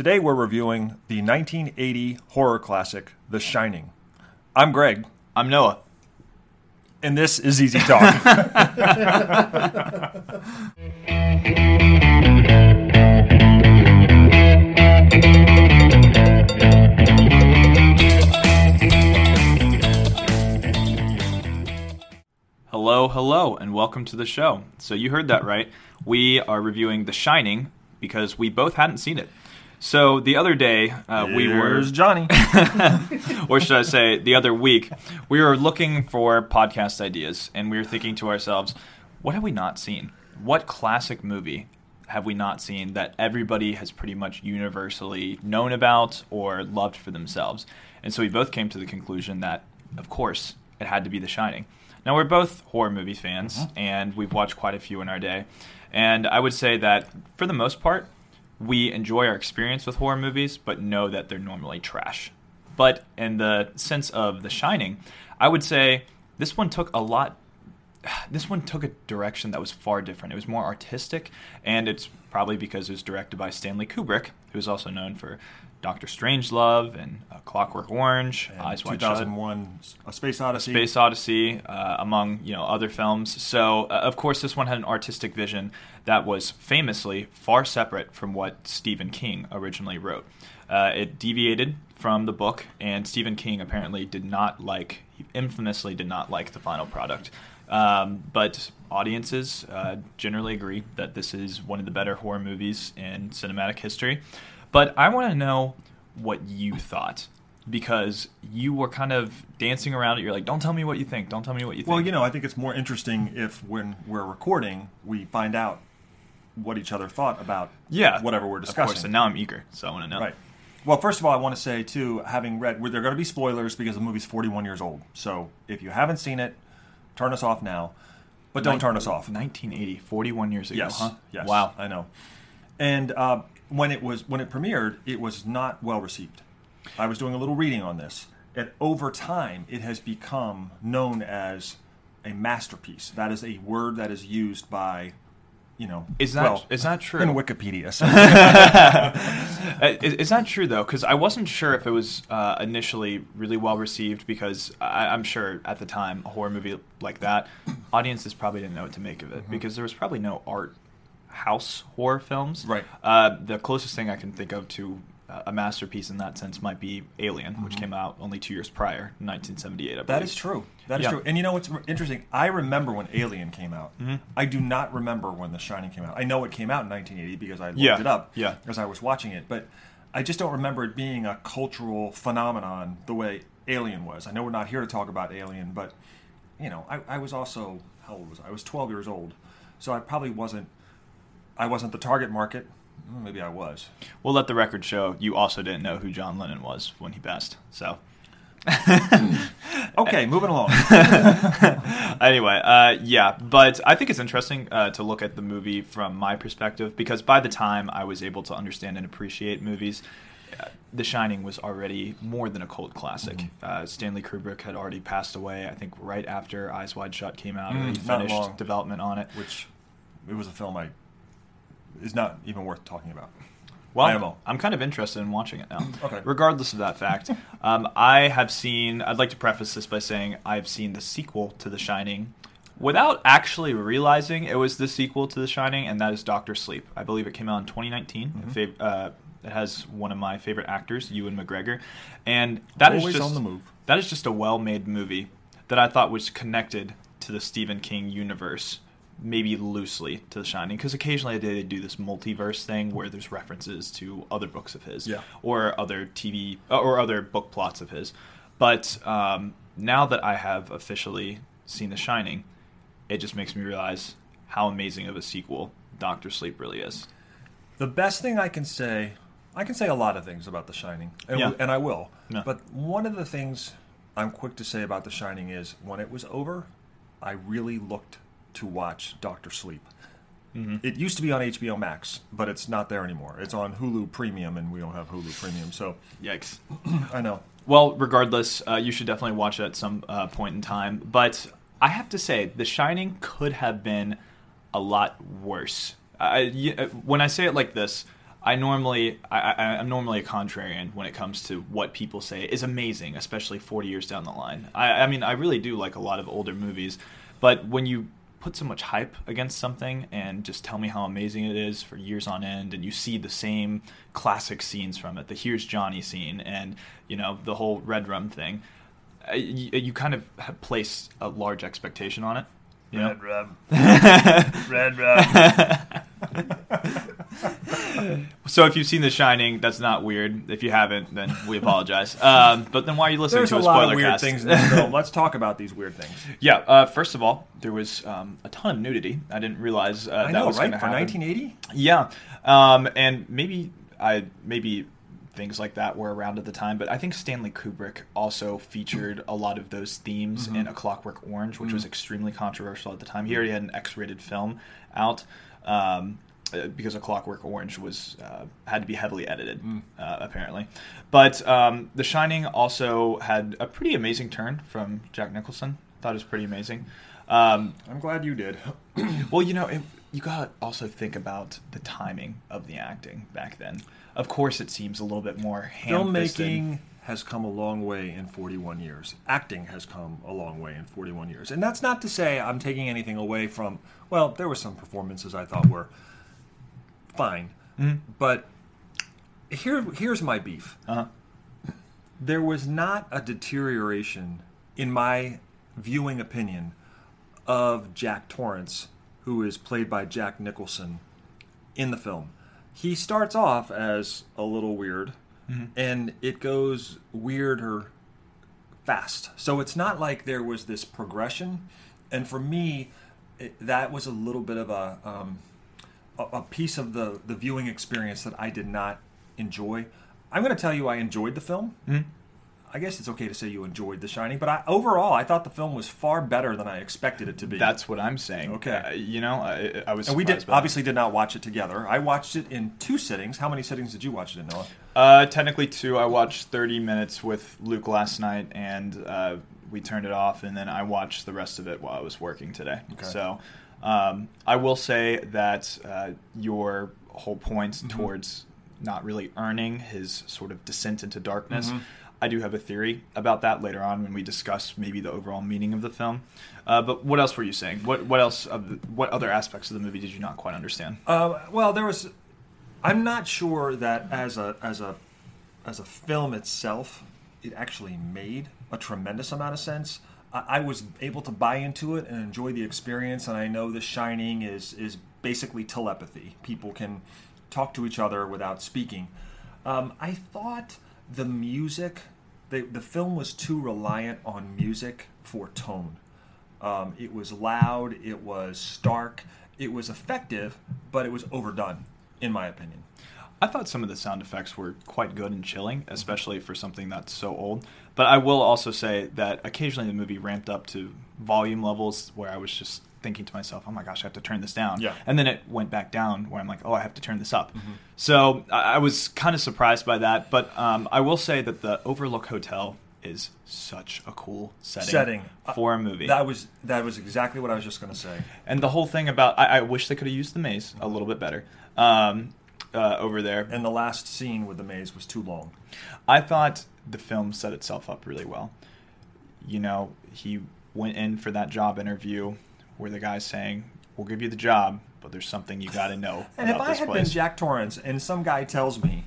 Today we're reviewing the 1980 horror classic, The Shining. I'm Greg, I'm Noah. and this is Easy Talk. Hello, hello, and welcome to the show. So you heard that right. We are reviewing The Shining because we both hadn't seen it. So the other day, uh, we were, Johnny. or should I say, the other week, we were looking for podcast ideas, and we were thinking to ourselves, what have we not seen? What classic movie have we not seen that everybody has pretty much universally known about or loved for themselves? And so we both came to the conclusion that, of course, it had to be The Shining. Now, we're both horror movie fans, and we've watched quite a few in our day. And I would say that, for the most part, we enjoy our experience with horror movies, but know that they're normally trash. But in the sense of The Shining, I would say this one took a lot. This one took a direction that was far different. It was more artistic, and it's probably because it was directed by Stanley Kubrick, who's also known for Doctor Strangelove and uh, Clockwork Orange, Eyes Wide Shut, 2001, A Space Odyssey. Space Odyssey, uh, among you know other films. So uh, of course, this one had an artistic vision that was famously far separate from what Stephen King originally wrote. Uh, it deviated from the book, and Stephen King apparently did not like, he infamously did not like the final product. Um, but audiences uh, generally agree that this is one of the better horror movies in cinematic history. But I want to know what you thought because you were kind of dancing around it. You're like, "Don't tell me what you think. Don't tell me what you think." Well, you know, I think it's more interesting if when we're recording, we find out what each other thought about yeah, whatever we're Of discussing. course, and now I'm eager, so I want to know. Right. Well, first of all, I want to say too, having read, well, there are going to be spoilers because the movie's 41 years old. So if you haven't seen it, turn us off now. But don't turn us off. 1980, 41 years ago, Yes. huh? Yes. Wow. I know. And uh, when it was when it premiered, it was not well received. I was doing a little reading on this, and over time, it has become known as a masterpiece. That is a word that is used by, you know, Is that well, is that true? in Wikipedia? So Uh, is, is that true though? Because I wasn't sure if it was uh, initially really well received. Because I, I'm sure at the time, a horror movie like that, audiences probably didn't know what to make of it Mm-hmm. because there was probably no art house horror films. Right. Uh, the closest thing I can think of to uh, a masterpiece in that sense might be Alien, which came out only two years prior, 1978. I believe. Mm-hmm. That is true. That is Yeah. true. And you know what's interesting? I remember when Alien came out. Mm-hmm. I do not remember when The Shining came out. I know it came out in 1980 because I looked Yeah. it up Yeah. as I was watching it, but I just don't remember it being a cultural phenomenon the way Alien was. I know we're not here to talk about Alien, but you know, I, I was also how old was I? I was 12 years old, so I probably wasn't. I wasn't the target market. Maybe I was. We'll let the record show you also didn't know who John Lennon was when he passed. So. Okay, moving along. anyway, uh, yeah, but I think it's interesting uh, to look at the movie from my perspective because by the time I was able to understand and appreciate movies, uh, The Shining was already more than a cult classic. Mm-hmm. Uh, Stanley Kubrick had already passed away, I think, right after Eyes Wide Shut came out. Mm, he finished development on it. Which it was a film I is not even worth talking about. Well, IMO. I'm kind of interested in watching it now. Okay. Regardless of that fact, um, I have seen. I'd like to preface this by saying I've seen the sequel to The Shining without actually realizing it was the sequel to The Shining, and that is Doctor Sleep. I believe it came out in 2019. Mm-hmm. Uh, it has one of my favorite actors, Ewan McGregor, and that is Always just on the move. that is just a well-made movie that I thought was connected to the Stephen King universe, maybe loosely to The Shining, because occasionally they do this multiverse thing where there's references to other books of his, Yeah. or other TV uh, or other book plots of his. But um, now that I have officially seen The Shining, it just makes me realize how amazing of a sequel Doctor Sleep really is. The best thing I can say, I can say a lot of things about The Shining, and, Yeah. and I will. Yeah. But one of the things I'm quick to say about The Shining is when it was over, I really looked to watch Doctor Sleep. Mm-hmm. It used to be on HBO Max, but it's not there anymore. It's on Hulu Premium, and we don't have Hulu Premium, so Yikes. I know. Well, regardless, uh, you should definitely watch it at some uh, point in time. But I have to say, The Shining could have been a lot worse. I, uh, when I say it like this, I normally I, I, I'm normally a contrarian when it comes to what people say is amazing, especially 40 years down the line. I, I mean, I really do like a lot of older movies, but when you put so much hype against something and just tell me how amazing it is for years on end, and you see the same classic scenes from it, the "Here's Johnny" scene, and you know the whole Red Rum thing, you, you kind of place a large expectation on it. You know? Red rum. Red rum. So if you've seen The Shining, that's not weird. If you haven't, then we apologize. Um, but then why are you listening There's to a a lot spoiler of weird cast? things in this film. Let's talk about these weird things. yeah. Uh, first of all, there was um, a ton of nudity. I didn't realize uh, I that know, was right? going to For happen. 1980? Yeah, um, and maybe I maybe things like that were around at the time, but I think Stanley Kubrick also featured a lot of those themes Mm-hmm. in A Clockwork Orange, which was extremely controversial at the time. He already had an X-rated film out. Um, uh, because A Clockwork Orange was uh, had to be heavily edited, Mm. uh, apparently, but um, The Shining also had a pretty amazing turn from Jack Nicholson. Thought it was pretty amazing. Um, I'm glad you did. well, you know, it, you got to also think about the timing of the acting back then. Of course, it seems a little bit more. Filmmaking has come a long way in 41 years. Acting has come a long way in 41 years. And that's not to say I'm taking anything away from, well, there were some performances I thought were fine. But here, here's my beef. Uh-huh. There was not a deterioration, in my viewing opinion, of Jack Torrance, who is played by Jack Nicholson in the film. He starts off as a little weird, and it goes weirder fast. So it's not like there was this progression. And for me, it, that was a little bit of a, um, a, a piece of the, the viewing experience that I did not enjoy. I'm going to tell you, I enjoyed the film. I guess it's okay to say you enjoyed The Shining, but I, overall, I thought the film was far better than I expected it to be. That's what I'm saying. Okay. Uh, you know, I, I was. and we did surprised by that. obviously did not watch it together. I watched it in two sittings. How many sittings did you watch it in, Noah? Uh, technically, two. I watched 30 minutes with Luke last night, and uh, we turned it off, and then I watched the rest of it while I was working today. Okay. So, um, I will say that uh, your whole point Mm-hmm. towards not really earning his sort of descent into darkness. Mm-hmm. I do have a theory about that later on when we discuss maybe the overall meaning of the film. Uh, but what else were you saying? What what else of the, what other aspects of the movie did you not quite understand? Uh, well, there was. I'm not sure that as a as a as a film itself, it actually made a tremendous amount of sense. I, I was able to buy into it and enjoy the experience, and I know The Shining is is basically telepathy. People can talk to each other without speaking. Um, I thought the music, the the film was too reliant on music for tone. Um, it was loud. It was stark. It was effective, but it was overdone, in my opinion. I thought some of the sound effects were quite good and chilling, especially for something that's so old. But I will also say that occasionally the movie ramped up to volume levels where I was just thinking to myself, "Oh my gosh, I have to turn this down." Yeah. And then it went back down where I'm like, "Oh, I have to turn this up." So I, I was kind of surprised by that. But um, I will say that the Overlook Hotel is such a cool setting, Setting. Uh, for a movie. That was that was exactly what I was just going to say. and the whole thing about I, I wish they could have used the maze a little bit better um, uh, over there. And the last scene with the maze was too long. I thought the film set itself up really well. You know, he went in for that job interview where the guy's saying, "We'll give you the job, but there's something you got to know And if I had place." been Jack Torrance and some guy tells me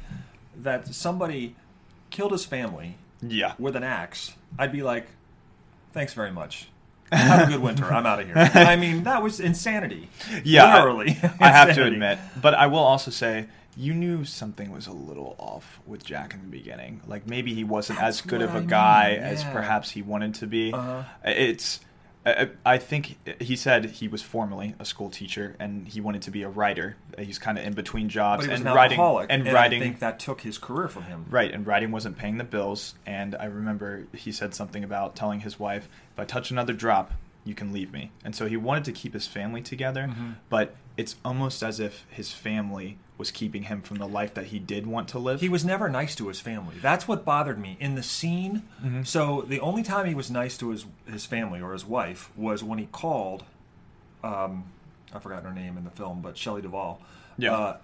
that somebody killed his family yeah, with an axe, I'd be like, "Thanks very much. Have a good winter. I'm out of here." I mean, that was insanity. yeah, I- literally. I, have to admit, but I will also say. You knew something was a little off with Jack in the beginning. Like maybe he wasn't as good of a I mean, guy as perhaps he wanted to be. Uh-huh. It's I I think he said he was formerly a school teacher and he wanted to be a writer. He's kind of in between jobs But he was and an writing alcoholic, and, and writing I think that took his career from him. right and writing wasn't paying the bills and I remember he said something about telling his wife if I touch another drop you can leave me. And so he wanted to keep his family together, Mm-hmm. but it's almost as if his family was keeping him from the life that he did want to live. He was never nice to his family. That's what bothered me in the scene. Mm-hmm. So the only time he was nice to his his family or his wife was when he called. Um, I forgot her name in the film, but Shelley Duvall. Yeah. Uh,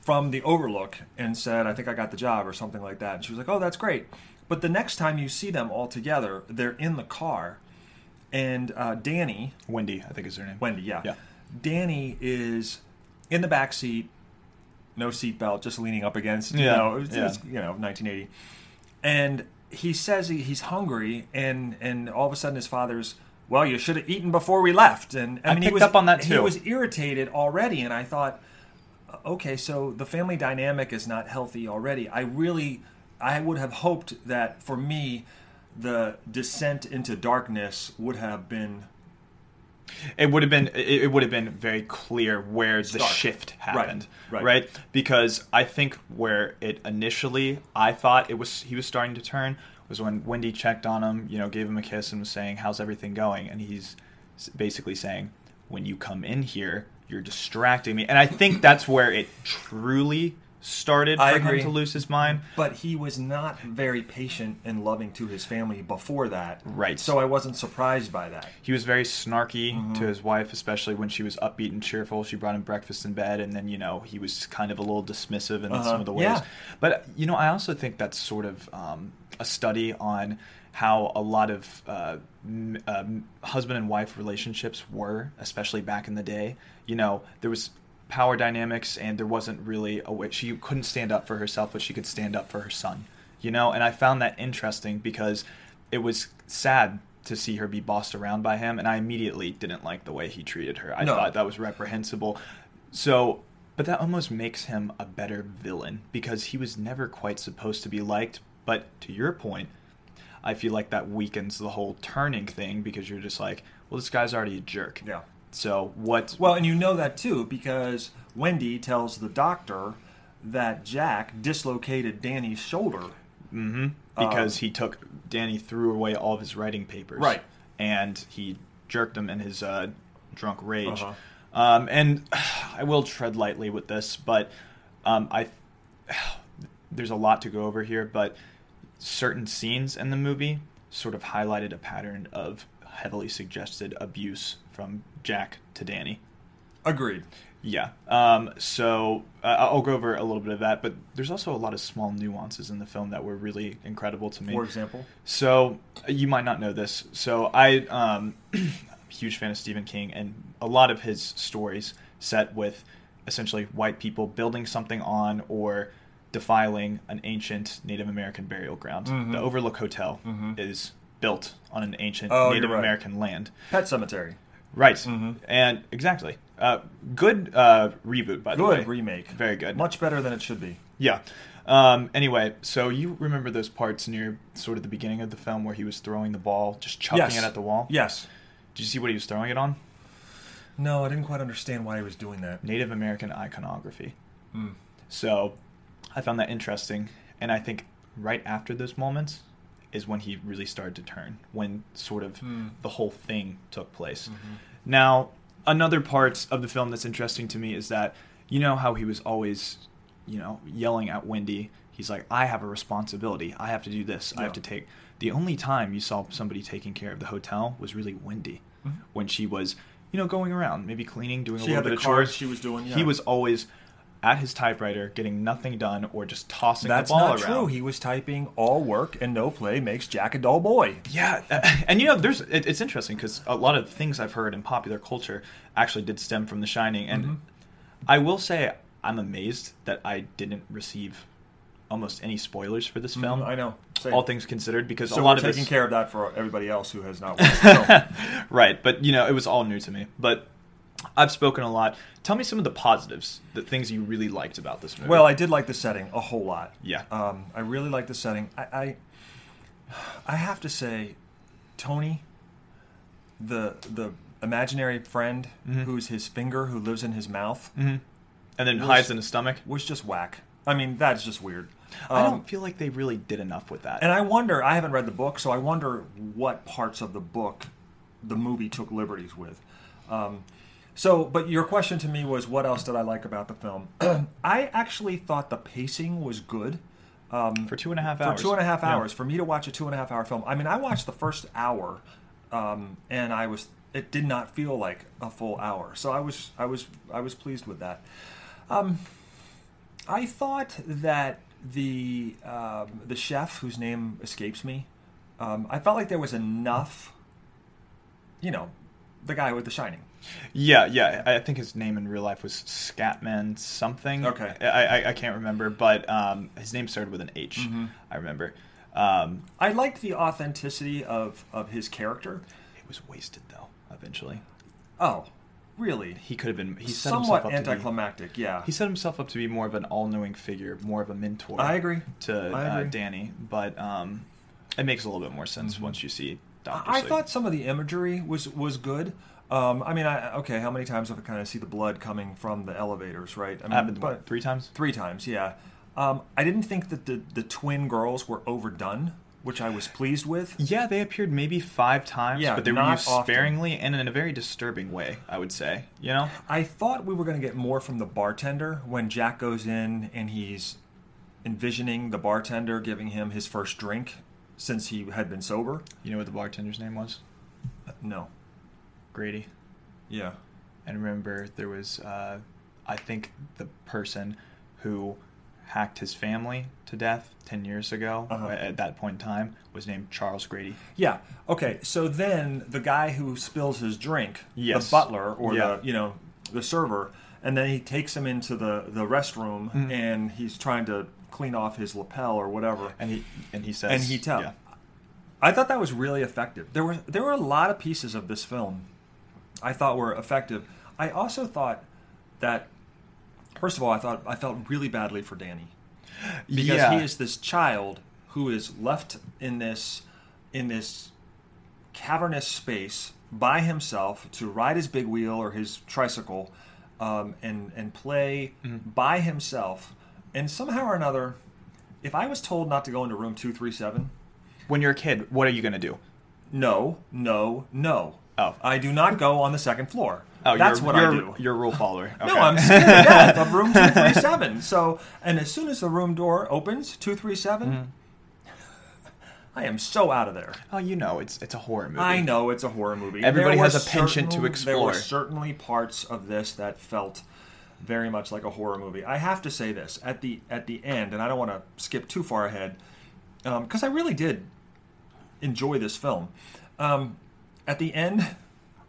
from the Overlook and said, "I think I got the job" or something like that. And she was like, "Oh, that's great." But the next time you see them all together, they're in the car, and uh, Danny, Wendy, I think is her name. Wendy, yeah. Yeah. Danny is in the back seat, no seatbelt, just leaning up against. You Yeah, know, it's, yeah. it's, you know, 1980, and he says he, he's hungry, and and all of a sudden his father's. Well, you should have eaten before we left, and I, I mean he was up on that, He was irritated already, and I thought, okay, so the family dynamic is not healthy already. I really, I would have hoped that for me, the descent into darkness would have been it would have been it, would have been very clear where the Stark. shift Right, happened right. because i think where it initially i thought it was he was starting to turn was when wendy checked on him you know gave him a kiss and was saying how's everything going and he's basically saying when you come in here you're distracting me and i think that's where it truly started for I him agree. to lose his mind But he was not very patient and loving to his family before that. Right. So I wasn't surprised by that. he was very snarky Mm-hmm. to his wife, especially when she was upbeat and cheerful. She brought him breakfast in bed, and then you know he was kind of a little dismissive in Uh-huh. some of the ways. Yeah. But you know, I also think that's sort of um, a study on how a lot of uh, m- um, husband and wife relationships were, especially back in the day. You know, there was power dynamics, and there wasn't really a way she couldn't stand up for herself, but she could stand up for her son. You know, and I found that interesting because it was sad to see her be bossed around by him, and I immediately didn't like the way he treated her. I No. thought that was reprehensible. So, but that almost makes him a better villain because he was never quite supposed to be liked. But to your point, I feel like that weakens the whole turning thing because you're just like, well, this guy's already a jerk. Yeah. So what? Well, and you know that too because Wendy tells the doctor that Jack dislocated Danny's shoulder. hmm because he took Danny threw away all of his writing papers, Right. And he jerked them in his uh, drunk rage. Uh-huh. Um, and I will tread lightly with this, but um, I there's a lot to go over here. But certain scenes in the movie sort of highlighted a pattern of heavily suggested abuse from Jack to Danny. Agreed. Yeah. Um, so uh, I'll go over a little bit of that, but there's also a lot of small nuances in the film that were really incredible to me. For example. So uh, you might not know this. So I, um, I'm a huge fan of Stephen King, and a lot of his stories set with essentially white people building something on or defiling an ancient Native American burial ground. Mhm. The Overlook Hotel Mhm. is built on an ancient Oh, Native right. American land. Pet Sematary. Right. Mhm. And exactly. Uh, good uh, reboot, by the way. Good remake. Very good. Much better than it should be. Yeah. Um, anyway, so you remember those parts near sort of the beginning of the film where he was throwing the ball, just chucking Yes. it at the wall? Yes. Did you see what he was throwing it on? No, I didn't quite understand why he was doing that. Native American iconography. Mm. So I found that interesting. And I think right after those moments is when he really started to turn, when sort of Hmm. the whole thing took place. Mhm. Now, another part of the film that's interesting to me is that you know how he was always, you know, yelling at Wendy. He's like, "I have a responsibility. I have to do this. I have to take." The only time you saw somebody taking care of the hotel was really Wendy, Mhm. when she was, you know, going around, maybe cleaning, doing a little bit of chores. she was doing, yeah. He was always at his typewriter, getting nothing done, or just tossing That's the ball not true. He was typing all work and no play makes Jack a dull boy. Yeah, and you know, there's it, it's interesting because a lot of things I've heard in popular culture actually did stem from The Shining, and Mhm. I will say I'm amazed that I didn't receive almost any spoilers for this film. Mhm, I know. Same. all things considered, because so a lot of taking this, care of that for everybody else who has not watched the film. right? But you know, it was all new to me. But I've spoken a lot. Tell me some of the positives, the things you really liked about this movie. Well, I did like the setting a whole lot. Yeah. Um, I really like the setting. I, I, I have to say, Tony, the the imaginary friend Mhm. who's his finger who lives in his mouth Mhm. and then was- hides in his stomach. was just whack. I mean, that's just weird. I Um, don't feel like they really did enough with that. And I wonder, I haven't read the book, so I wonder what parts of the book the movie took liberties with. Um, so, but your question to me was, what else did I like about the film? I actually thought the pacing was good. Um, for two and a half hours. for two and a half Yeah. hours, for me to watch a two and a half hour film. I mean, I watched the first hour, um, and I was, it did not feel like a full hour. So I was, I was, I was pleased with that. Um, I thought that the um, the chef whose name escapes me, um, I felt like there was enough. You know, the guy with The Shining. Yeah, yeah. I think his name in real life was Scatman something. Okay. I, I, I can't remember, but um, his name started with an H. Mm-hmm. I remember. Um, I liked the authenticity of of his character. it was wasted though. Eventually, Oh, really? he could have been. He set Somewhat himself up to be. anticlimactic. Yeah. He set himself up to be more of an all-knowing figure, more of a mentor. I agree. to I uh. Danny, but um, it makes a little bit more sense once you see. I thought some of the imagery was was good. Um, I mean, I, okay, how many times have I kind of see the blood coming from the elevators, right? I mean, happened but three times. three times, yeah. Um, I didn't think that the the twin girls were overdone, which I was pleased with. Yeah, they appeared maybe five times, Yeah, but they were used often. sparingly and in a very disturbing way. I would say, you know. I thought we were going to get more from the bartender when Jack goes in and he's envisioning the bartender giving him his first drink since he had been sober. You know what the bartender's name was? No. Grady. Yeah. And remember, there was, uh, I think, the person who hacked his family to death 10 years ago Uh-huh. at that point in time was named Charles Grady. Yeah. Okay. So then the guy who spills his drink, Yes. the butler or Yeah. the you know the server, and then he takes him into the the restroom Mhm. and he's trying to clean off his lapel or whatever. And he and he says And he tells. yeah. I thought that was really effective. There were there were a lot of pieces of this film I thought were effective. I also thought that first of all, I thought I felt really badly for Danny because yeah. he is this child who is left in this in this cavernous space by himself to ride his big wheel or his tricycle um, and and play Mm-hmm. by himself and somehow or another if i was told not to go into room 237 When you're a kid, what are you gonna do? no no no Oh. i do not go on the second floor Oh, that's you're, what you're, i do You're a rule follower. no, Okay. I'm scared to death of room 237. So, and as soon as the room door opens, 237, Mm-hmm. I am so out of there. Oh, you know, it's it's a horror movie. I know it's a horror movie. Everybody There has were a penchant to certain- There were explore. certainly parts of this that felt very much like a horror movie. I have to say this at the at the end, and I don't want to skip too far ahead because I really did enjoy this film. Um, at the end,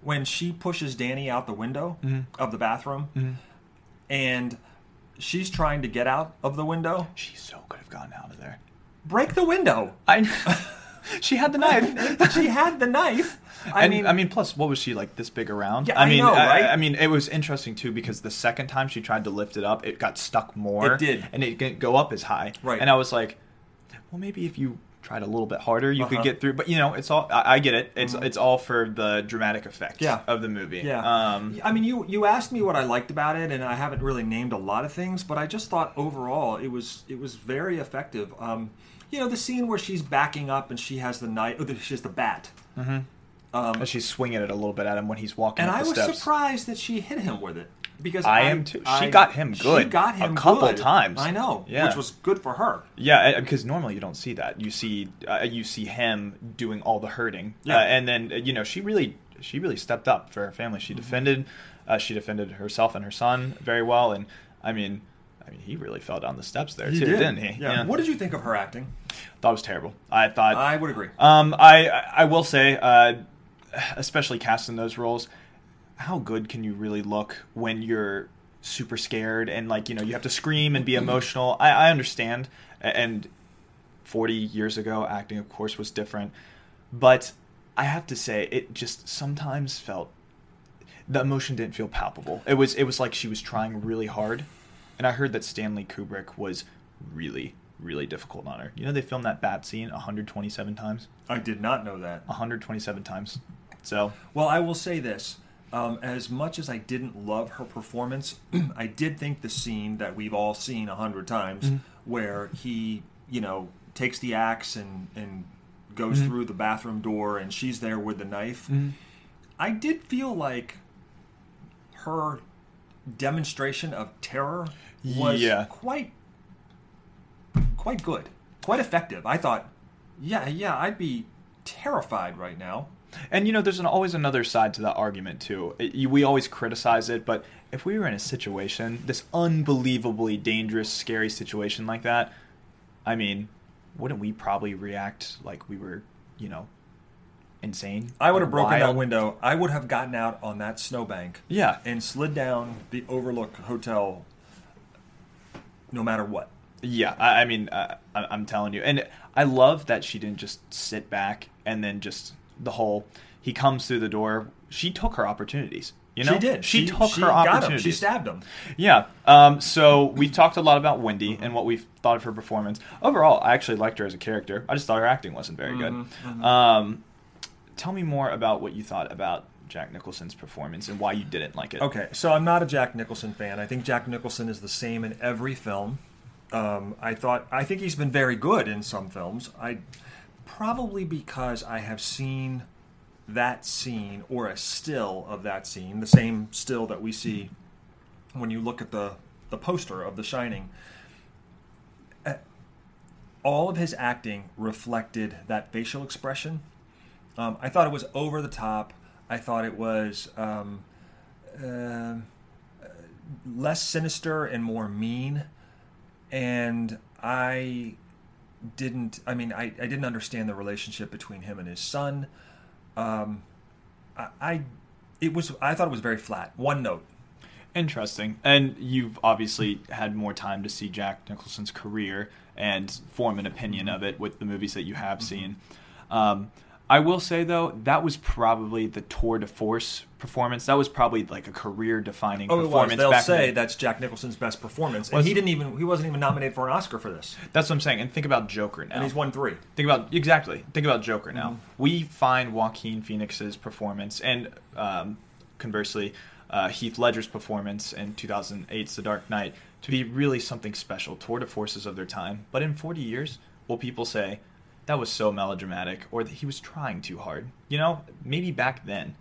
when she pushes Danny out the window Mm-hmm. of the bathroom, and she's trying to get out of the window, She so could have gotten out of there. break the window. I. she had the knife. she had the knife. I and, mean, I mean, plus, what was she like? This big around? Yeah, I mean, know, right? I, mean, it was interesting too because the second time she tried to lift it up, it got stuck more. It did. and it didn't go up as high. Right. And I was like, well, maybe if you tried a little bit harder, you Uh-huh. could get through. But you know, it's all. I, I get it. It's it's all for the dramatic effect. Yeah. Of the movie. Yeah. Um. I mean, you you asked me what I liked about it, and I haven't really named a lot of things, but I just thought overall it was it was very effective. Um, you know, the scene where she's backing up and she has the knife, oh, she has the bat, and she's swinging it a little bit at him when he's walking and I was steps. surprised that she hit him with it because I am too. She got him good She got him a couple good. times. I know, Yeah. which was good for her. Yeah, because normally you don't see that. You see, uh, you see him doing all the hurting, Yeah. uh, and then you know she really, she really stepped up for her family. Mm-hmm. She defended, uh, she defended herself and her son very well, and I mean, I mean, he really fell down the steps there too, did. not he? Yeah. What did you think of her acting? Thought it was terrible. I thought. I would agree. um, I I will say, uh, especially casting those roles, how good can you really look when you're super scared and like you know you have to scream and be emotional? I, I understand, and forty years ago, acting of course was different, but I have to say it just sometimes felt the emotion didn't feel palpable. It was it was like she was trying really hard, and I heard that Stanley Kubrick was really really difficult on her. You know they filmed that bat scene 127 times. I did not know that. 127 times. So Well, I will say this. Um, as much as I didn't love her performance, I did think the scene that we've all seen a hundred times, Mm-hmm. where he, you know, takes the axe and and goes Mm-hmm. through the bathroom door, and she's there with the knife. I did feel like her demonstration of terror was Yeah. quite quite good, quite effective. I thought, yeah, yeah, I'd be terrified right now. And you know, there's an, always another side to that argument too. It, we always criticize it, but if we were in a situation, this unbelievably dangerous, scary situation like that, I mean, wouldn't we probably react like we were, you know, insane? I would have broken that window. I would have gotten out on that snowbank Yeah, and slid down the Overlook Hotel no matter what. Yeah, I, I mean, uh, I, I'm telling you, and I love that she didn't just sit back and then just the whole. He comes through the door. She took her opportunities. You know, she did. She, took she her got him. opportunities. She stabbed him. Yeah. Um, so we've talked a lot about Wendy and what we've thought of her performance. Overall, I actually liked her as a character. I just thought her acting wasn't very good. Um, tell me more about what you thought about Jack Nicholson's performance and why you didn't like it. Okay, so I'm not a Jack Nicholson fan. I think Jack Nicholson is the same in every film. Um, I thought I think he's been very good in some films. I probably because I have seen that scene or a still of that scene, the same still that we see when you look at the the poster of The Shining. Uh, All of his acting reflected that facial expression. Um, I thought it was over the top. I thought it was um, uh, less sinister and more mean. And I didn't. I mean, I, I didn't understand the relationship between him and his son. Um, I, I it was. I thought it was very flat. One note. Interesting. And you've obviously had more time to see Jack Nicholson's career and form an opinion of it with the movies that you have Mm-hmm. seen. Um, I will say though that was probably the tour de force performance. That was probably like a career defining Oh, performance. They'll back say that's Jack Nicholson's best performance, and he didn't even. He wasn't even nominated for an Oscar for this, That's what I'm saying. And think about Joker now. and he's won three. Think about exactly. Think about Joker now. Mm-hmm. We find Joaquin Phoenix's performance, and um, conversely, uh, Heath Ledger's performance in 2008's The Dark Knight to be really something special, tour de forces of their time. But in 40 years, will people say that was so melodramatic, or that he was trying too hard? You know, maybe back then,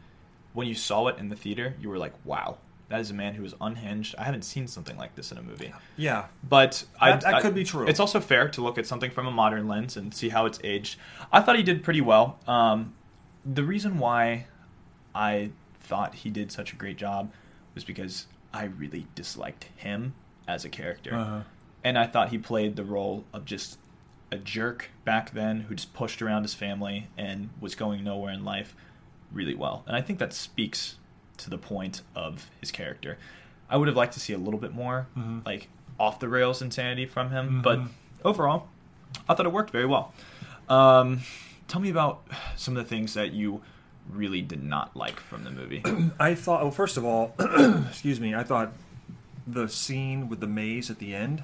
when you saw it in the theater, you were like, "Wow." That is a man who is unhinged. I haven't seen something like this in a movie. Yeah, But I, That- that I- could be true. It's also fair to look at something from a modern lens and see how it's aged. I thought he did pretty well. Um, the reason why I thought he did such a great job was because I really disliked him as a character, Uh-huh. and I thought he played the role of just a jerk back then who just pushed around his family and was going nowhere in life really well. And I think that speaks to the point of his character. I would have liked to see a little bit more Mhm. like off the rails insanity from him, but Mhm. overall, I thought it worked very well. Um, tell me about some of the things that you really did not like from the movie. I thought. Well, first of all, excuse me. I thought the scene with the maze at the end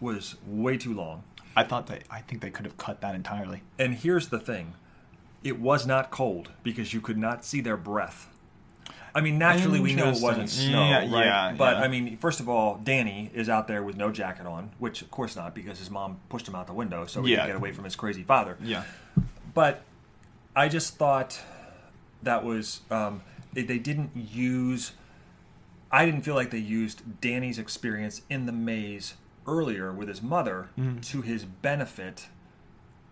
was way too long. I thought that I think they could have cut that entirely. And here's the thing: it was not cold because you could not see their breath. I mean, naturally, we know it wasn't snow, Yeah, right? yeah, but yeah. I mean, first of all, Danny is out there with no jacket on, which of course not, because his mom pushed him out the window so he could get away from his crazy father. Yeah. But I just thought that was um, they, they didn't use. I didn't feel like they used Danny's experience in the maze earlier with his mother Mm-hmm. to his benefit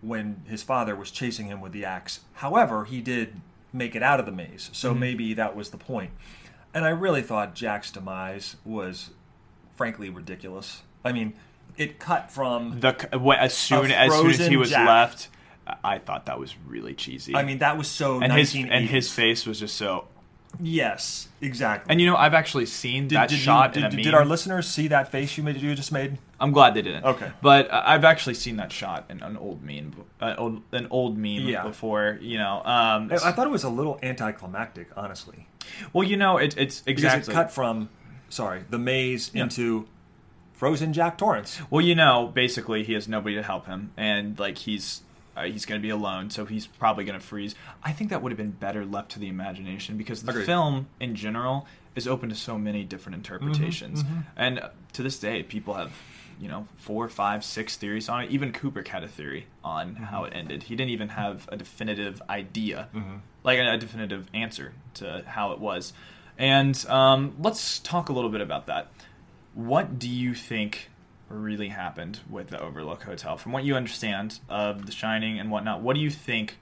when his father was chasing him with the axe. However, he did make it out of the maze, so Mm-hmm. maybe that was the point. And I really thought Jack's demise was, frankly, ridiculous. I mean, it cut from. The as soon as soon as he was Jack. left, I- I thought that was really cheesy. I mean, that was so. and his and his face was just so. Yes, exactly. And you know, I've actually seen did, that did shot you, in a did, meme. did our listeners see that face you made? You just made. I'm glad they didn't. Okay. But uh, I've actually seen that shot in an old meme, uh, old, an old meme Yeah. before. You know, um, I, I thought it was a little anticlimactic, honestly, well, you know, it, it's exactly it cut from, sorry, the maze Yeah. into frozen Jack Torrance. Well, you know, basically he has nobody to help him, and like he's uh, he's going to be alone, so he's probably going to freeze. I think that would have been better left to the imagination because the Agreed. film in general is open to so many different interpretations, mhm. and uh, to this day, people have you know four, five, six theories on it. Even Kubrick had a theory on how it ended. He didn't even have a definitive idea, like a, a definitive answer to how it was. And um, let's talk a little bit about that. What do you think really happened with the Overlook Hotel? From what you understand of The Shining and whatnot, what do you think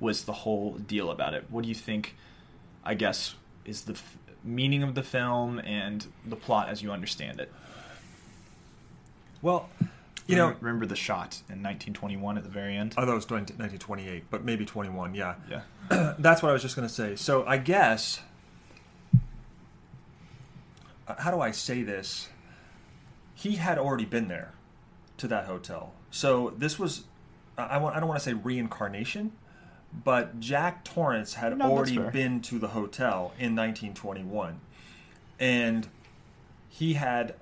was the whole deal about it? What do you think? I guess is the f- meaning of the film and the plot as you understand it. Well, you know, remember, remember the shot in 1921 at the very end. I thought it was 20, 1928, but maybe 21. Yeah, yeah. that's what I was just going to say. So I guess, uh, how do I say this? He had already been there to that hotel. So this was, I, I don't want to say reincarnation, but Jack Torrance had No, already been to the hotel in 1921. And he had,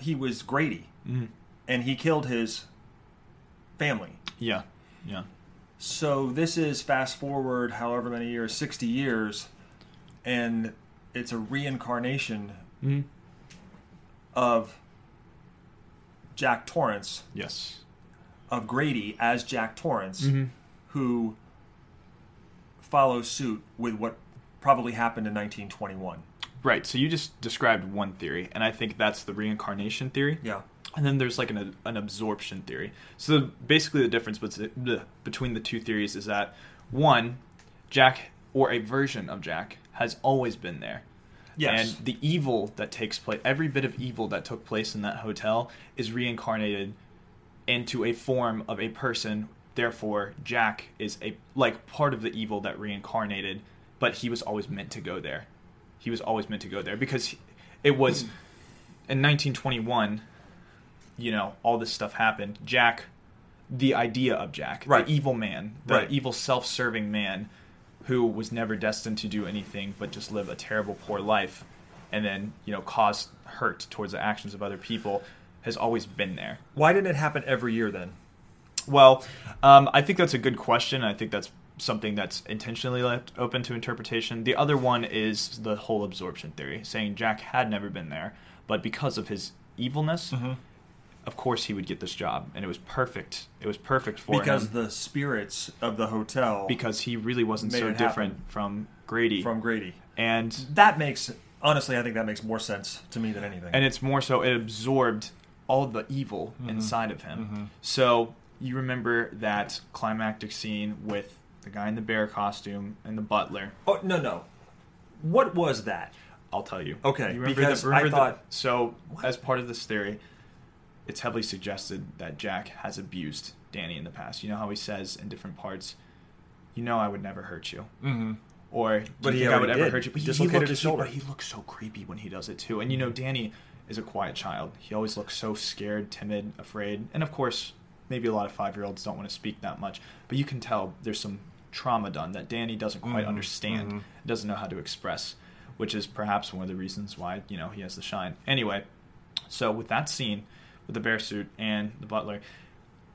he was Grady, Mhm. and he killed his family. Yeah, yeah. So this is fast forward however many years, 60 years, and it's a reincarnation Mm-hmm. Of Jack Torrance, Yes. of Grady as Jack Torrance, Mhm. who follows suit with what probably happened in 1921. Right. So you just described one theory, and I think that's the reincarnation theory. Yeah. And then there's like an, an absorption theory. So basically, the difference between the two theories is that one, Jack or a version of Jack has always been there. Yes. And the evil that takes place, every bit of evil that took place in that hotel is reincarnated into a form of a person. Therefore, Jack is a like part of the evil that reincarnated, but he was always meant to go there. He was always meant to go there because he- it was hmm. in 1921. You know, all this stuff happened. Jack, the idea of Jack, Right. the evil man, the Right. evil self-serving man, who was never destined to do anything but just live a terrible, poor life, and then you know cause hurt towards the actions of other people, has always been there. Why didn't it happen every year then? Well, um, I think that's a good question. I think that's something that's intentionally left open to interpretation. The other one is the whole absorption theory, saying Jack had never been there, but because of his evilness, Mm-hmm. Of course he would get this job, and it was perfect. It was perfect for Because him because the spirits of the hotel because he really wasn't so it happen. different from Grady, from Grady. and That makes honestly, I think that makes more sense to me than anything. and it's more so it absorbed all the evil Mm-hmm. inside of him. So you remember that climactic scene with the guy in the bear costume and the butler. oh no, no. What was that? I'll tell you. Okay, You remember because the, remember I the- thought- so. As part of this theory, it's heavily suggested that Jack has abused Danny in the past. You know how he says in different parts, "You know, I would never hurt you." Mm-hmm. Or do But you he think I would already ever did. hurt you? But He he, looked- his he- but he looks so creepy when he does it too. And you know, Danny is a quiet child. He always looks so scared, timid, afraid. And of course, maybe a lot of five year olds don't want to speak that much. But you can tell there's some trauma done that Danny doesn't quite Mhm, understand, mhm. doesn't know how to express, which is perhaps one of the reasons why you know he has the shine. Anyway, so with that scene with the bear suit and the butler,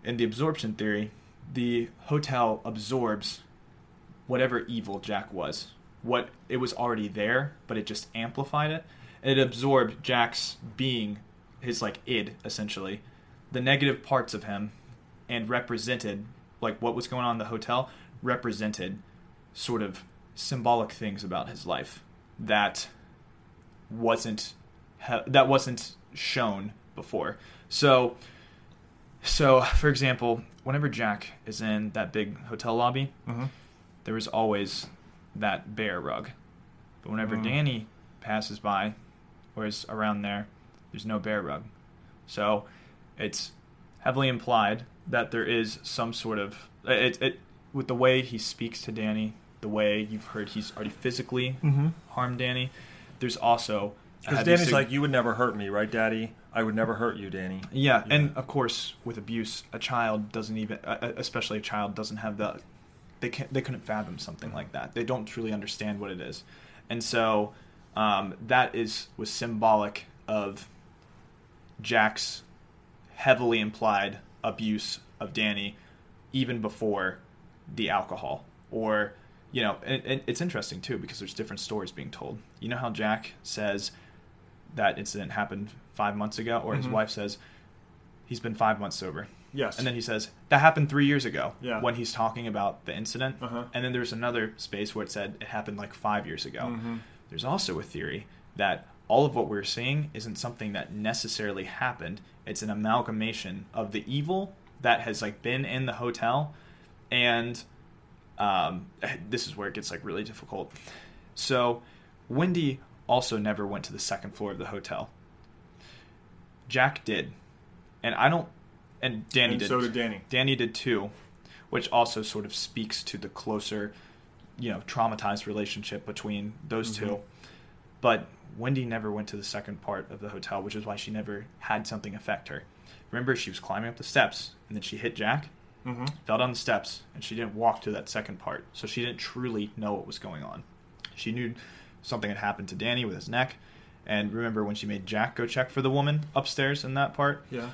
in the absorption theory, the hotel absorbs whatever evil Jack was. What it was already there, but it just amplified it. It absorbed Jack's being, his like id essentially, the negative parts of him, and represented like what was going on in the hotel represented sort of symbolic things about his life that wasn't ha- that wasn't shown before. So so for example, whenever Jack is in that big hotel lobby, Mm-hmm. there was always that bear rug. But whenever Mm. Danny passes by or is around there, there's no bear rug. So it's heavily implied that there is some sort of it, it with the way he speaks to Danny, the way you've heard he's already physically Mm-hmm. harmed Danny. There's also Because Danny's sig- like, you would never hurt me, right, Daddy? I would never hurt you, Danny. Yeah, Yeah. and of course, with abuse, a child doesn't even, especially a child, doesn't have the, they can't, they couldn't fathom something like that. They don't truly understand what it is, and so um, that is was symbolic of Jack's heavily implied abuse of Danny, even before the alcohol, or you know, and, and it's interesting too because there's different stories being told. You know how Jack says that incident happened five months ago, or his Mhm. wife says he's been five months sober. Yes. And then he says that happened three years ago Yeah. when he's talking about the incident. Uh-huh. And then there's another space where it said it happened like five years ago. Mhm. There's also a theory that all of what we're seeing isn't something that necessarily happened. It's an amalgamation of the evil that has like been in the hotel and um, this is where it gets like really difficult. So, Wendy also never went to the second floor of the hotel. Jack did, and I don't. And Danny And did. so did Danny. Danny did too, which also sort of speaks to the closer, you know, traumatized relationship between those Mm-hmm. two. But Wendy never went to the second part of the hotel, which is why she never had something affect her. Remember, she was climbing up the steps, and then she hit Jack, Mm-hmm. fell down the steps, and she didn't walk to that second part. So she didn't truly know what was going on. She knew something had happened to Danny with his neck. And remember when she made Jack go check for the woman upstairs in that part? Yeah.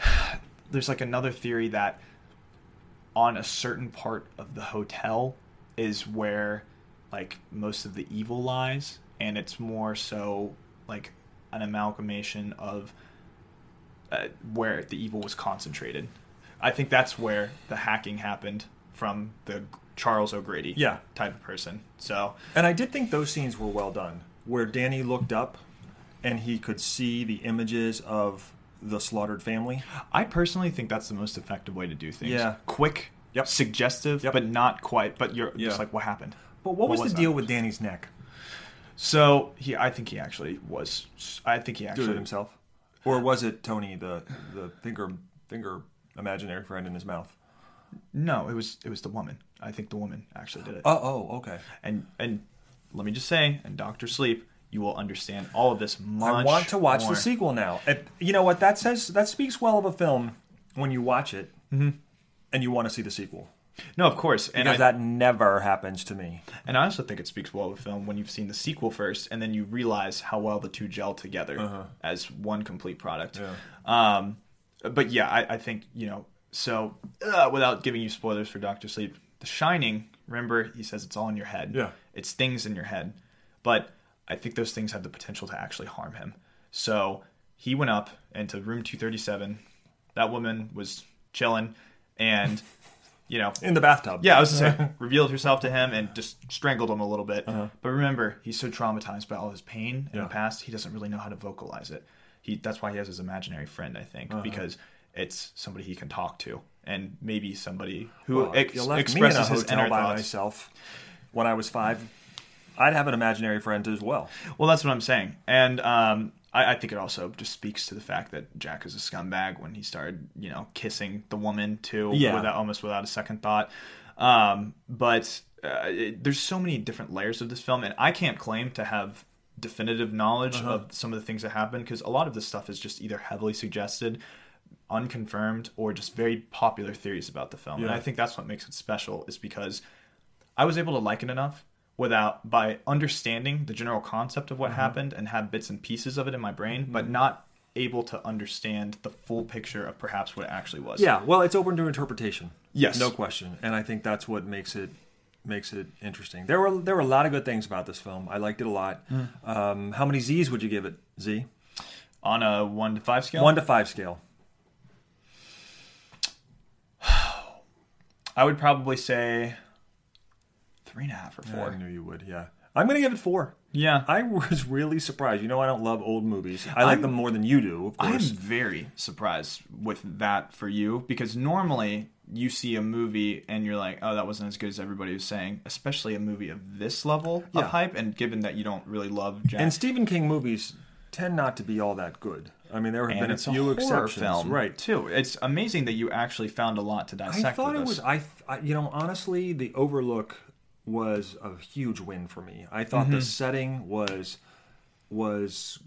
there's like another theory that on a certain part of the hotel is where like most of the evil lies and it's more so like an amalgamation of uh, where the evil was concentrated i think that's where the hacking happened from the charles o'grady Yeah. type of person so And I did think those scenes were well done, where Danny looked up and he could see the images of the slaughtered family. I personally think that's the most effective way to do things. Yeah. Quick, Yep. suggestive, Yep. but not quite. But you're Yeah. just like, what happened? But what was, was the that? deal with Danny's neck? So he, I think he actually was. I think he actually himself, or was it Tony the the finger finger imaginary friend in his mouth? No, it was it was the woman. I think the woman actually did it. Oh, oh, okay. and and let me just say, and Doctor Sleep, you will understand all of this much. I want to watch more. the sequel now. It- you know what that says? That speaks well of a film when you watch it Mm-hmm. and you want to see the sequel. No, of course, and Because I, that never happens to me. and I also think it speaks well of a film when you've seen the sequel first, and then you realize how well the two gel together as one complete product. Yeah. Um, but yeah, I, I think you know. So uh, without giving you spoilers for Doctor Sleep, The Shining. Remember, he says it's all in your head. Yeah. it's things in your head, but I think those things have the potential to actually harm him. So he went up into room two thirty seven. That woman was chilling, and you know In the bathtub. yeah, I was gonna say, revealed herself to him and just strangled him a little bit. Uh-huh. But remember, he's so traumatized by all his pain in Yeah. the past, he doesn't really know how to vocalize it. He that's why he has his imaginary friend, I think, Uh-huh. because it's somebody he can talk to, and maybe somebody who Well, ex- expresses me in a his hotel inner by thoughts. myself when I was five, I'd have an imaginary friend as well. Well, that's what I'm saying, and um, I, I think it also just speaks to the fact that Jack is a scumbag when he started, you know, kissing the woman too, Yeah. without almost without a second thought. Um, but uh, it, there's so many different layers of this film, and I can't claim to have definitive knowledge Uh-huh. of some of the things that happen because a lot of this stuff is just either heavily suggested unconfirmed or just very popular theories about the film and i think that's what makes it special is because I was able to like it enough without by understanding the general concept of what Mm-hmm. happened and have bits and pieces of it in my brain, but not able to understand the full picture of perhaps what it actually was. Yeah, well, it's open to interpretation. Yes. no question, and I think that's what makes it makes it interesting. There were there were a lot of good things about this film. I liked it a lot. Hmm. Um, how many Z's would you give it? Z On a one to five scale, one to five scale. I would probably say three and a half or four. I knew you would. Yeah, I'm gonna give it four. Yeah, I was really surprised. You know, I don't love old movies. I like I'm- them more than you do, of I'm very surprised with that for you because normally you see a movie and you're like, oh, that wasn't as good as everybody was saying, especially a movie of this level Yeah. of hype. And given that you don't really love Jack, And Stephen King movies tend not to be all that good. I mean, there have and been a few horror exceptions, film, right? Too. It's amazing that you actually found a lot to dissect. I thought with it this. was. I, th- I, you know, honestly, the Overlook was a huge win for me. I thought Mm-hmm. the setting was was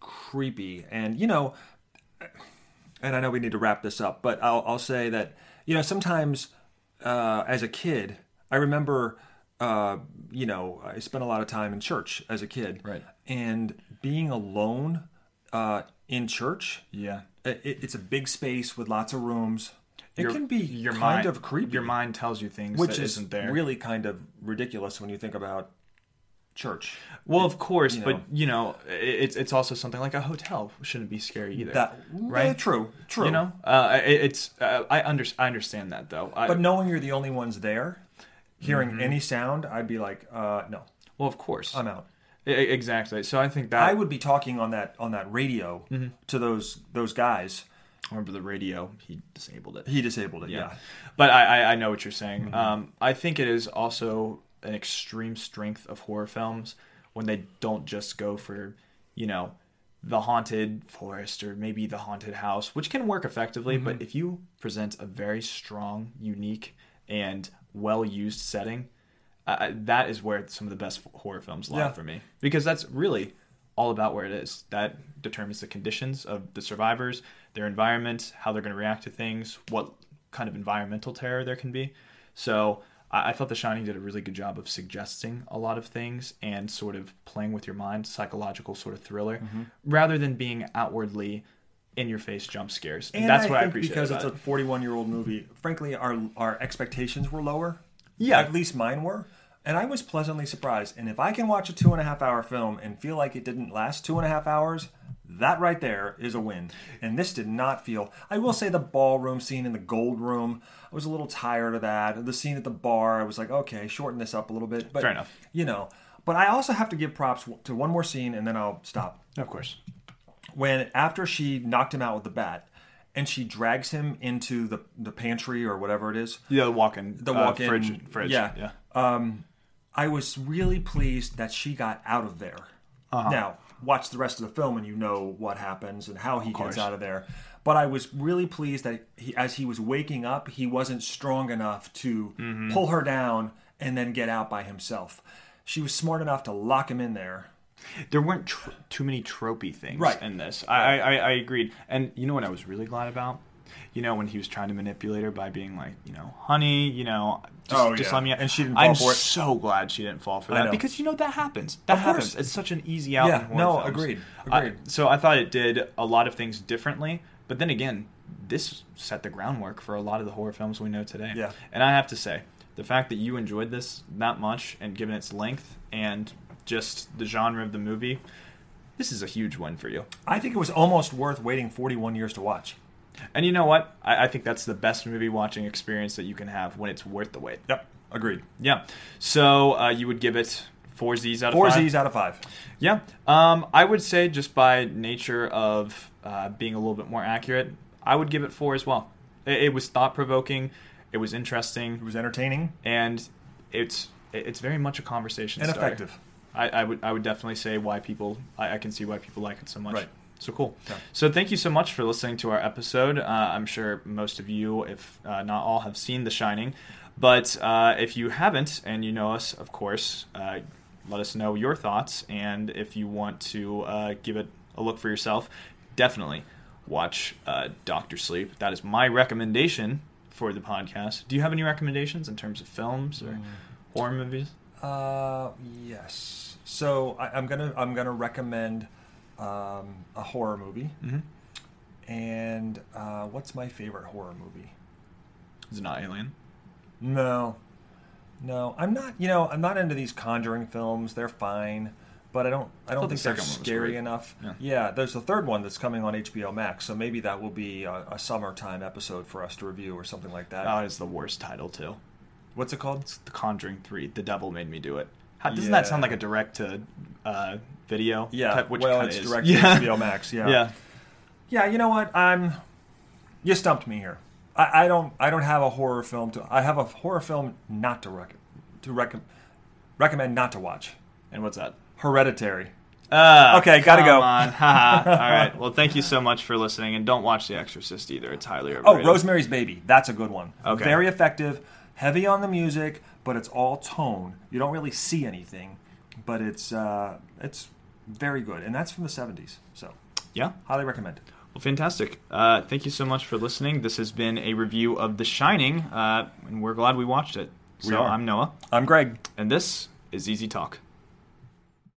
creepy, and you know, and I know we need to wrap this up, but I'll, I'll say that you know sometimes uh, as a kid, I remember. Uh, you know, I spent a lot of time in church as a kid, Right. And being alone uh, in church, Yeah. it, it's a big space with lots of rooms. It Your- can be your kind mind, of creepy, Your mind tells you things which that is isn't there. really kind of ridiculous when you think about church. well, of course, you but know. you know, it's it's also something like a hotel shouldn't be scary either. That right? yeah, true, true. You know, uh, it, it's uh, I under, I understand that though. I, but knowing you're the only ones there, hearing Mm-hmm. any sound, I'd be like, uh, no, well, of course, I'm out. I- exactly. So I think that I would be talking on that on that radio Mm-hmm. to those those guys, remember the radio. He disabled it. He disabled it. Yeah. But I, I, I know what you're saying. Um, I think it is also an extreme strength of horror films when they don't just go for, you know, the haunted forest or maybe the haunted house, which can work effectively. But if you present a very strong, unique, and well used setting, uh, that is where some of the best horror films lie Yeah. for me. Because that's really all about where it is. That determines the conditions of the survivors, their environment, how they're going to react to things, what kind of environmental terror there can be. So I, I thought The Shining did a really good job of suggesting a lot of things and sort of playing with your mind, psychological sort of thriller, Mm-hmm. rather than being outwardly in your face jump scares. And that's I what I appreciate because it's a 41 year old movie. Frankly, our our expectations were lower. Yeah. at least mine were, and I was pleasantly surprised. And if I can watch a two and a half hour film and feel like it didn't last two and a half hours, that right there is a win. And this did not feel. I will say the ballroom scene in the gold room. I was a little tired of that. The scene at the bar, I was like, okay, shorten this up a little bit. But Fair enough. You know, but I also have to give props to one more scene, and then I'll stop Of course. when after she knocked him out with the bat and she drags him into the the pantry or whatever it is Yeah, the walk-in, the uh, walk-in fridge, fridge. yeah yeah. um i was really pleased that she got out of there Uh-huh. now watch the rest of the film and you know what happens and how he gets out of there but i was really pleased that he, as he was waking up he wasn't strong enough to Mm-hmm. pull her down and then get out by himself she was smart enough to lock him in there there weren't tr- too many tropey things Right. in this. I, I I agreed, and you know what I was really glad about. You know when he was trying to manipulate her by being like, you know, honey, you know, just, Oh, just yeah. let me. And she didn't I'm fall for it. so glad she didn't fall for that because you know that happens. That Of course. happens. It's such an easy out. Yeah, in no, films. agreed, I- agreed. so I thought it did a lot of things differently, but then again, this set the groundwork for a lot of the horror films we know today. Yeah. And I have to say, the fact that you enjoyed this that much and given its length and just the genre of the movie, this is a huge win for you. i think it was almost worth waiting 41 years to watch And you know what? I, I think that's the best movie watching experience that you can have when it's worth the wait. yep agreed Yeah. So uh, you would give it four Z's out of four five? z's out of five Yeah. Um, I would say just by nature of uh, being a little bit more accurate, I would give it four as well. It, it was thought provoking. It was interesting. It was entertaining and it's it's very much a conversation and starter. effective. I, I would I would definitely say why people I, I can see why people like it so much. Right. So cool. Yeah. So thank you so much for listening to our episode. Uh, I'm sure most of you, if uh, not all, have seen The Shining, but uh, if you haven't and you know us, of course, uh, let us know your thoughts. And if you want to uh, give it a look for yourself, definitely watch uh, Doctor Sleep. That is my recommendation for the podcast. Do you have any recommendations in terms of films or horror movies? Uh, yes. So I, I'm gonna I'm gonna recommend um, a horror movie. Mhm. And uh, what's my favorite horror movie? Is it not Alien? No, no, I'm not. You know, I'm not into these Conjuring films. They're fine, but I don't. I don't the think they're one was scary enough. Yeah. there's the third one that's coming on HBO Max, so maybe that will be a, a summertime episode for us to review or something like that. Oh, it's the worst title too. What's it called? It's The Conjuring Three. The Devil made me do it. How, doesn't that sound like a direct to uh, video? Yeah, which well, it's direct yeah. to HBO Max. Yeah. yeah. Yeah, you know what? I'm. You stumped me here. I, I don't. I don't have a horror film to. I have a horror film not to rec- to rec- recommend not to watch. And what's that? Hereditary. Uh, Okay, gotta come go. on. All right. Well, thank you so much for listening, and don't watch The Exorcist either. It's highly Oh. Rosemary's Baby. That's a good one. Okay. Very effective. Heavy on the music, but it's all tone. You don't really see anything, but it's uh, it's very good, and that's from the '70s. So Yeah. highly recommend. Well, fantastic. Uh, thank you so much for listening. This has been a review of The Shining, uh, and we're glad we watched it. So. I'm Noah, I'm Greg. and this is Easy Talk.